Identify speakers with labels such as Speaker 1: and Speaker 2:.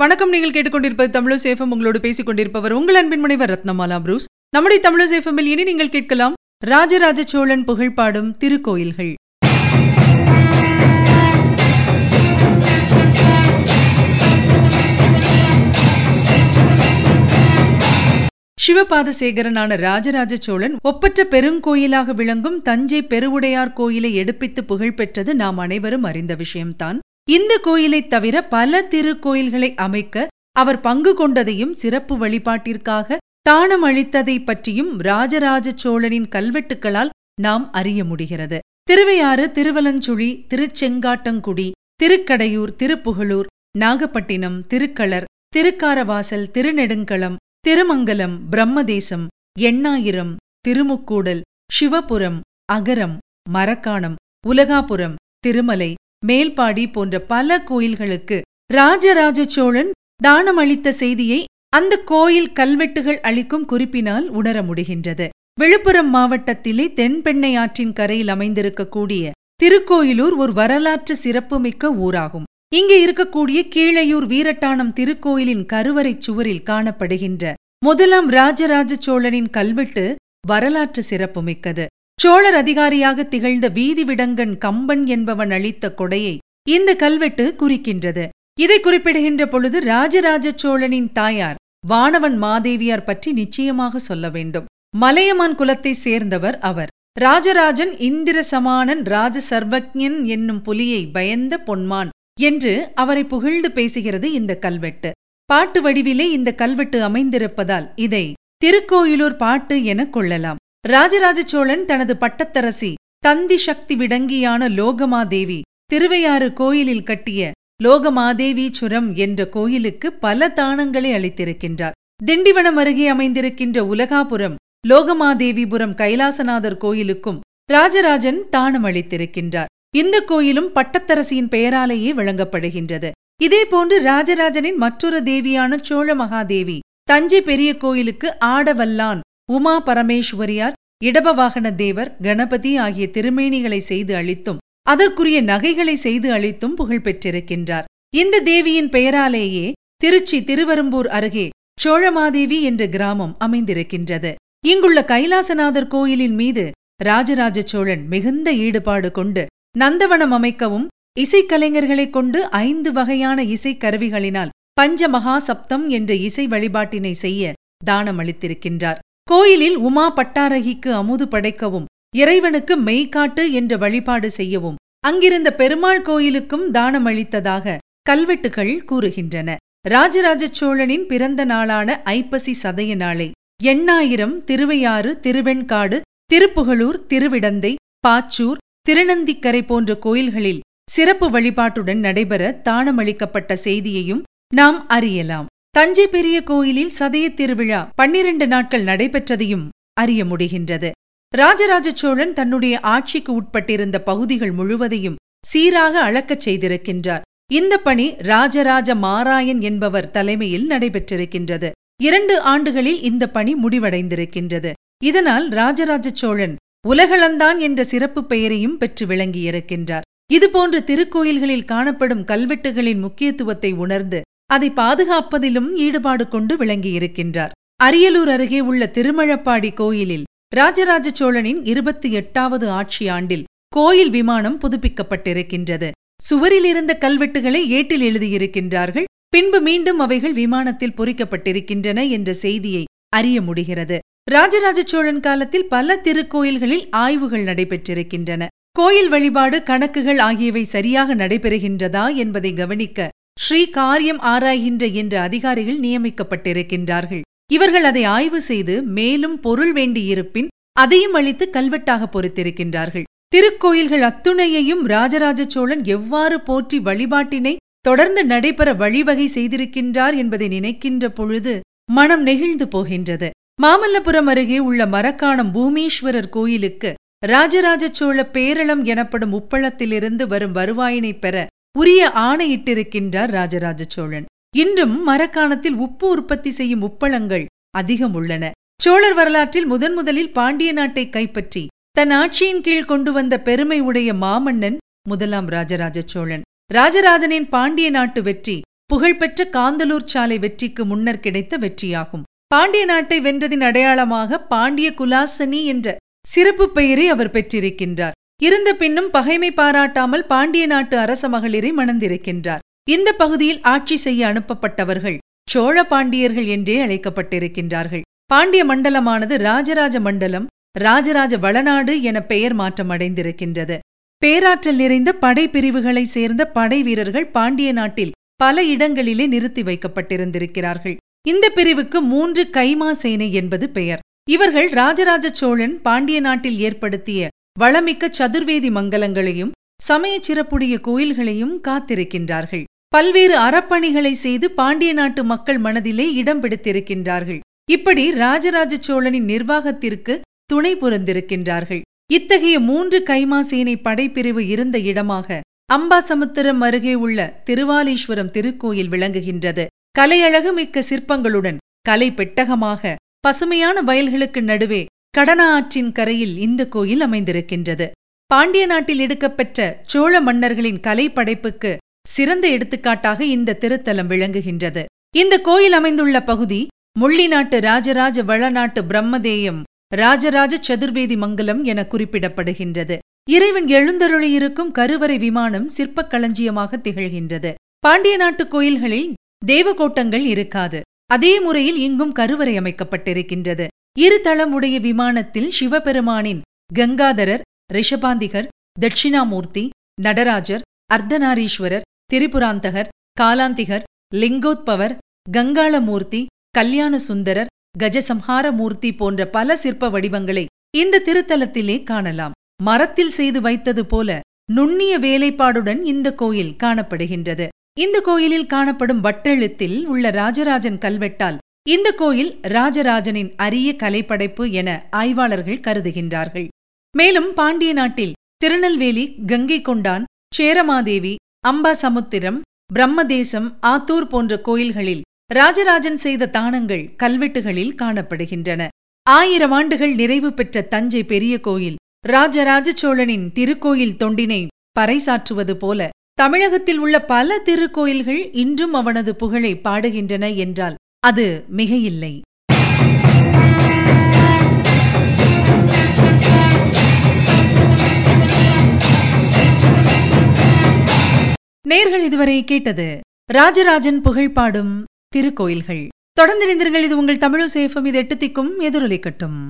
Speaker 1: வணக்கம் நீங்கள் கேட்டுக்கொண்டிருப்பது தமிழசேஃபம் உங்களோடு பேசிக் கொண்டிருப்பவர் உங்கள் அன்பின் முனைவர் ரத்னமாலா புரூஸ். நம்முடைய தமிழசேஃபமில் இனி நீங்கள் கேட்கலாம் ராஜராஜ சோழன் புகழ்பாடும் திருக்கோயில்கள். சிவபாதசேகரனான ராஜராஜ சோழன் ஒப்பற்ற பெருங்கோயிலாக விளங்கும் தஞ்சை பெருவுடையார் கோயிலை எடுப்பித்து புகழ்பெற்றது நாம் அனைவரும் அறிந்த விஷயம்தான். இந்த கோயிலைத் தவிர பல திருக்கோயில்களை அமைக்க அவர் பங்கு கொண்டதையும் சிறப்பு வழிபாட்டிற்காக தானம் அளித்ததை பற்றியும் ராஜராஜ சோழனின் கல்வெட்டுக்களால் நாம் அறிய முடிகிறது. திருவையாறு திருவலஞ்சுழி திருச்செங்காட்டங்குடி திருக்கடையூர் திருப்புகழூர் நாகப்பட்டினம் திருக்களர் திருக்காரவாசல் திருநெடுங்களம் திருமங்கலம் பிரம்மதேசம் எண்ணாயிரம் திருமுக்கூடல் சிவபுரம் அகரம் மரக்காணம் உலகாபுரம் திருமலை மேல்பாடி போன்ற பல கோயில்களுக்கு ராஜராஜ சோழன் தானமளித்த செய்தியை அந்த கோயில் கல்வெட்டுகள் அளிக்கும் குறிப்பினால் உணர முடிகின்றது. விழுப்புரம் மாவட்டத்திலே தென்பெண்ணை ஆற்றின் கரையில் அமைந்திருக்கக்கூடிய திருக்கோயிலூர் ஒரு வரலாற்று சிறப்புமிக்க ஊராகும். இங்கே இருக்கக்கூடிய கீழையூர் வீரட்டானம் திருக்கோயிலின் கருவறைச் சுவரில் காணப்படுகின்ற முதலாம் ராஜராஜ சோழனின் கல்வெட்டு வரலாற்று சிறப்புமிக்கது. சோழர் அதிகாரியாக திகழ்ந்த வீதிவிடங்கன் கம்பன் என்பவன் அளித்த கொடையை இந்த கல்வெட்டு குறிக்கின்றது. இதை குறிப்பிடுகின்ற பொழுது ராஜராஜ சோழனின் தாயார் வானவன் மாதேவியார் பற்றி நிச்சயமாக சொல்ல வேண்டும். மலையமான் குலத்தைச் சேர்ந்தவர் அவர். ராஜராஜன் இந்திர சமானன் ராஜ சர்வஜன் என்னும் புலியை பயந்த பொன்மான் என்று அவரை புகழ்ந்து பேசுகிறது இந்த கல்வெட்டு. பாட்டு வடிவிலே இந்த கல்வெட்டு அமைந்திருப்பதால் இதை திருக்கோயிலூர் பாட்டு எனக் கொள்ளலாம். ராஜராஜ சோழன் தனது பட்டத்தரசி தந்தி சக்தி விடங்கியான லோகமாதேவி திருவையாறு கோயிலில் கட்டிய லோகமாதேவீச்சுரம் என்ற கோயிலுக்கு பல தானங்களை அளித்திருக்கின்றார். திண்டிவனம் அருகே அமைந்திருக்கின்ற உலகாபுரம் லோகமாதேவிபுரம் கைலாசநாதர் கோயிலுக்கும் ராஜராஜன் தானம் அளித்திருக்கின்றார். இந்த கோயிலும் பட்டத்தரசியின் பெயராலேயே விளங்கப்படுகின்றது. இதேபோன்று ராஜராஜனின் மற்றொரு தேவியான சோழ மகாதேவி தஞ்சை பெரிய கோயிலுக்கு ஆடவல்லான் உமா பரமேஸ்வரியார் இடபவாகன தேவர் கணபதி ஆகிய திருமேனிகளை செய்து அளித்தும் அதற்குரிய நகைகளை செய்து அளித்தும் புகழ் பெற்றிருக்கின்றார். இந்த தேவியின் பெயராலேயே திருச்சி திருவரம்பூர் அருகே சோழமாதேவி என்ற கிராமம் அமைந்திருக்கின்றது. இங்குள்ள கைலாசநாதர் கோயிலின் மீது ராஜராஜ சோழன் மிகுந்த ஈடுபாடு கொண்டு நந்தவனம் அமைக்கவும் இசைக்கலைஞர்களைக் கொண்டு ஐந்து வகையான இசைக்கருவிகளினால் பஞ்சமகா சப்தம் என்ற இசை வழிபாட்டினை செய்ய தானம் அளித்திருக்கின்றார் கோயிலில் உமா பட்டாரகிக்கு அமுது படைக்கவும் இறைவனுக்கு மெய்காட்டு என்ற வழிபாடு செய்யவும் அங்கிருந்த பெருமாள் கோயிலுக்கும் தானம் அளித்ததாக கல்வெட்டுகள் கூறுகின்றன. ராஜராஜ சோழனின் பிறந்த நாளான ஐப்பசி சதய நாளை எண்ணாயிரம் திருவையாறு திருவெண்காடு திருப்புகழூர் திருவிடந்தை பாச்சூர் திருநந்திக்கரை போன்ற கோயில்களில் சிறப்பு வழிபாட்டுடன் நடைபெற தானமளிக்கப்பட்ட செய்தியையும் நாம் அறியலாம். தஞ்சை பெரிய கோயிலில் சதய திருவிழா பன்னிரண்டு நாட்கள் நடைபெற்றதையும் அறிய முடிகின்றது. ராஜராஜ சோழன் தன்னுடைய ஆட்சிக்கு உட்பட்டிருந்த பகுதிகள் முழுவதையும் சீராக அளக்கச் செய்திருக்கின்றார். இந்த பணி ராஜராஜ மாராயன் என்பவர் தலைமையில் நடைபெற்றிருக்கின்றது. இரண்டு ஆண்டுகளில் இந்த பணி முடிவடைந்திருக்கின்றது. இதனால் ராஜராஜ சோழன் உலகளந்தான் என்ற சிறப்பு பெயரையும் பெற்று விளங்கியிருக்கின்றார். இதுபோன்ற திருக்கோயில்களில் காணப்படும் கல்வெட்டுகளின் முக்கியத்துவத்தை உணர்ந்து அதை பாதுகாப்பதிலும் ஈடுபாடு கொண்டு விளங்கியிருக்கின்றார். அரியலூர் அருகே உள்ள திருமழப்பாடி கோயிலில் ராஜராஜ சோழனின் இருபத்தி எட்டாவது ஆட்சி ஆண்டில் கோயில் விமானம் புதுப்பிக்கப்பட்டிருக்கின்றது. சுவரில் இருந்த கல்வெட்டுகளை ஏட்டில் எழுதியிருக்கின்றார்கள். பின்பு மீண்டும் அவைகள் விமானத்தில் பொறிக்கப்பட்டிருக்கின்றன என்ற செய்தியை அறிய முடிகிறது. ராஜராஜ சோழன் காலத்தில் பல திருக்கோயில்களில் ஆய்வுகள் நடைபெற்றிருக்கின்றன. கோயில் வழிபாடு கணக்குகள் ஆகியவை சரியாக நடைபெறுகின்றதா என்பதை கவனிக்க ஸ்ரீ காரியம் ஆராய்கின்ற என்ற அதிகாரிகள் நியமிக்கப்பட்டிருக்கின்றார்கள். இவர்கள் அதை ஆய்வு செய்து மேலும் பொருள் வேண்டியிருப்பின் அதையும் அளித்து கல்வெட்டாக பொறுத்திருக்கின்றார்கள். திருக்கோயில்கள் அத்துணையையும் ராஜராஜ சோழன் எவ்வாறு போற்றி வழிபாட்டினை தொடர்ந்து நடைபெற வழிவகை செய்திருக்கின்றார் என்பதை நினைக்கின்ற பொழுது மனம் நெகிழ்ந்து போகின்றது. மாமல்லபுரம் அருகே உள்ள மரக்காணம் பூமீஸ்வரர் கோயிலுக்கு ராஜராஜ சோழ பேரளம் எனப்படும் உப்பளத்திலிருந்து வரும் வருவாயினை பெற உரிய ஆணையிட்டிருக்கின்றார் ராஜராஜ சோழன். இன்றும் மரக்காணத்தில் உப்பு உற்பத்தி செய்யும் உப்பளங்கள் அதிகம் உள்ளன. சோழர் வரலாற்றில் முதன் முதலில் பாண்டிய நாட்டை கைப்பற்றி தன் ஆட்சியின் கீழ் கொண்டு வந்த பெருமை உடைய மாமன்னன் முதலாம் ராஜராஜ சோழன். ராஜராஜனின் பாண்டிய நாட்டு வெற்றி புகழ்பெற்ற காந்தலூர் சாலை வெற்றிக்கு முன்னர் கிடைத்த வெற்றியாகும். பாண்டிய நாட்டை வென்றதின் அடையாளமாக பாண்டிய குலாசனி என்ற சிறப்பு பெயரை அவர் பெற்றிருக்கின்றார். இருந்த பின்னும் பகைமை பாராட்டாமல் பாண்டிய நாட்டு அரச மகளிரை மணந்திருக்கின்றார். இந்த பகுதியில் ஆட்சி செய்ய அனுப்பப்பட்டவர்கள் சோழ பாண்டியர்கள் என்றே அழைக்கப்பட்டிருக்கின்றார்கள். பாண்டிய மண்டலமானது ராஜராஜ மண்டலம் ராஜராஜ வளநாடு என பெயர் மாற்றம் அடைந்திருக்கின்றது பேராற்றல் நிறைந்த படைப்பிரிவுகளை சேர்ந்த படை வீரர்கள் பாண்டிய நாட்டில் பல இடங்களிலே நிறுத்தி வைக்கப்பட்டிருந்திருக்கிறார்கள். இந்த பிரிவுக்கு மூன்று கைமா சேனை என்பது பெயர். இவர்கள் ராஜராஜ சோழன் பாண்டிய நாட்டில் ஏற்படுத்திய வளமிக்க சதுர்வேதி மங்கலங்களையும் சமய சிறப்புடைய கோயில்களையும் காத்திருக்கின்றார்கள். பல்வேறு அறப்பணிகளை செய்து பாண்டிய நாட்டு மக்கள் மனதிலே இடம் பிடித்திருக்கின்றார்கள். இப்படி ராஜராஜ சோழனின் நிர்வாகத்திற்கு துணை புரிந்திருக்கின்றார்கள். இத்தகைய மூன்று கைமாசேனை படைப்பிரிவு இருந்த இடமாக அம்பாசமுத்திரம் அருகே உள்ள திருவாலீஸ்வரம் திருக்கோயில் விளங்குகின்றது. கலையழகு மிக்க சிற்பங்களுடன் கலை பெட்டகமாக பசுமையான வயல்களுக்கு நடுவே கடனா ஆற்றின் கரையில் இந்த கோயில் அமைந்திருக்கின்றது. பாண்டிய நாட்டில் எடுக்கப்பெற்ற சோழ மன்னர்களின் கலை படைப்புக்கு சிறந்த எடுத்துக்காட்டாக இந்த திருத்தலம் விளங்குகின்றது. இந்த கோயில் அமைந்துள்ள பகுதி முள்ளி நாட்டு ராஜராஜ வளநாட்டு பிரம்மதேயம் ராஜராஜ சதுர்வேதி மங்கலம் என குறிப்பிடப்படுகின்றது. இறைவன் எழுந்தருளியிருக்கும் கருவறை விமானம் சிற்பக் களஞ்சியமாக திகழ்கின்றது. பாண்டிய நாட்டு கோயில்களில் தேவகோட்டங்கள் இருக்காது. அதே முறையில் இங்கும் கருவறை அமைக்கப்பட்டிருக்கின்றது. இருதளமுடைய விமானத்தில் சிவபெருமானின் கங்காதரர் ரிஷபாந்திகர் தட்சிணாமூர்த்தி நடராஜர் அர்த்தநாரீஸ்வரர் திரிபுராந்தகர் காலாந்திகர் லிங்கோத்பவர் கங்காளமூர்த்தி கல்யாண சுந்தரர் கஜசம்ஹார மூர்த்தி போன்ற பல சிற்ப வடிவங்களை இந்த திருத்தலத்திலே காணலாம். மரத்தில் செய்து வைத்தது போல நுண்ணிய வேலைப்பாடுடன் இந்த கோயில் காணப்படுகின்றது. இந்த கோயிலில் காணப்படும் வட்டெழுத்தில் உள்ள ராஜராஜன் கல்வெட்டால் இந்த கோயில் ராஜராஜனின் அரிய கலைப்படைப்பு என ஆய்வாளர்கள் கருதுகின்றார்கள். மேலும் பாண்டிய நாட்டில் திருநெல்வேலி கங்கை கொண்டான் சேரமாதேவி அம்பாசமுத்திரம் பிரம்மதேசம் ஆத்தூர் போன்ற கோயில்களில் ராஜராஜன் செய்த தானங்கள் கல்வெட்டுகளில் காணப்படுகின்றன. ஆயிரம் ஆண்டுகள் நிறைவு பெற்ற தஞ்சை பெரிய கோயில் ராஜராஜ சோழனின் திருக்கோயில் தொண்டினை பறைசாற்றுவது போல தமிழகத்தில் உள்ள பல திருக்கோயில்கள் இன்றும் அவனது புகழை பாடுகின்றன என்றால் அது மிகையில்லை. நேர்கள் இதுவரை கேட்டது ராஜராஜன் புகழ் பாடும் திருக்கோயில்கள். தொடர்ந்து இது உங்கள் தமிழசேஃபம் இது எட்டு திக்கும் எதிரொலிக்கட்டும்.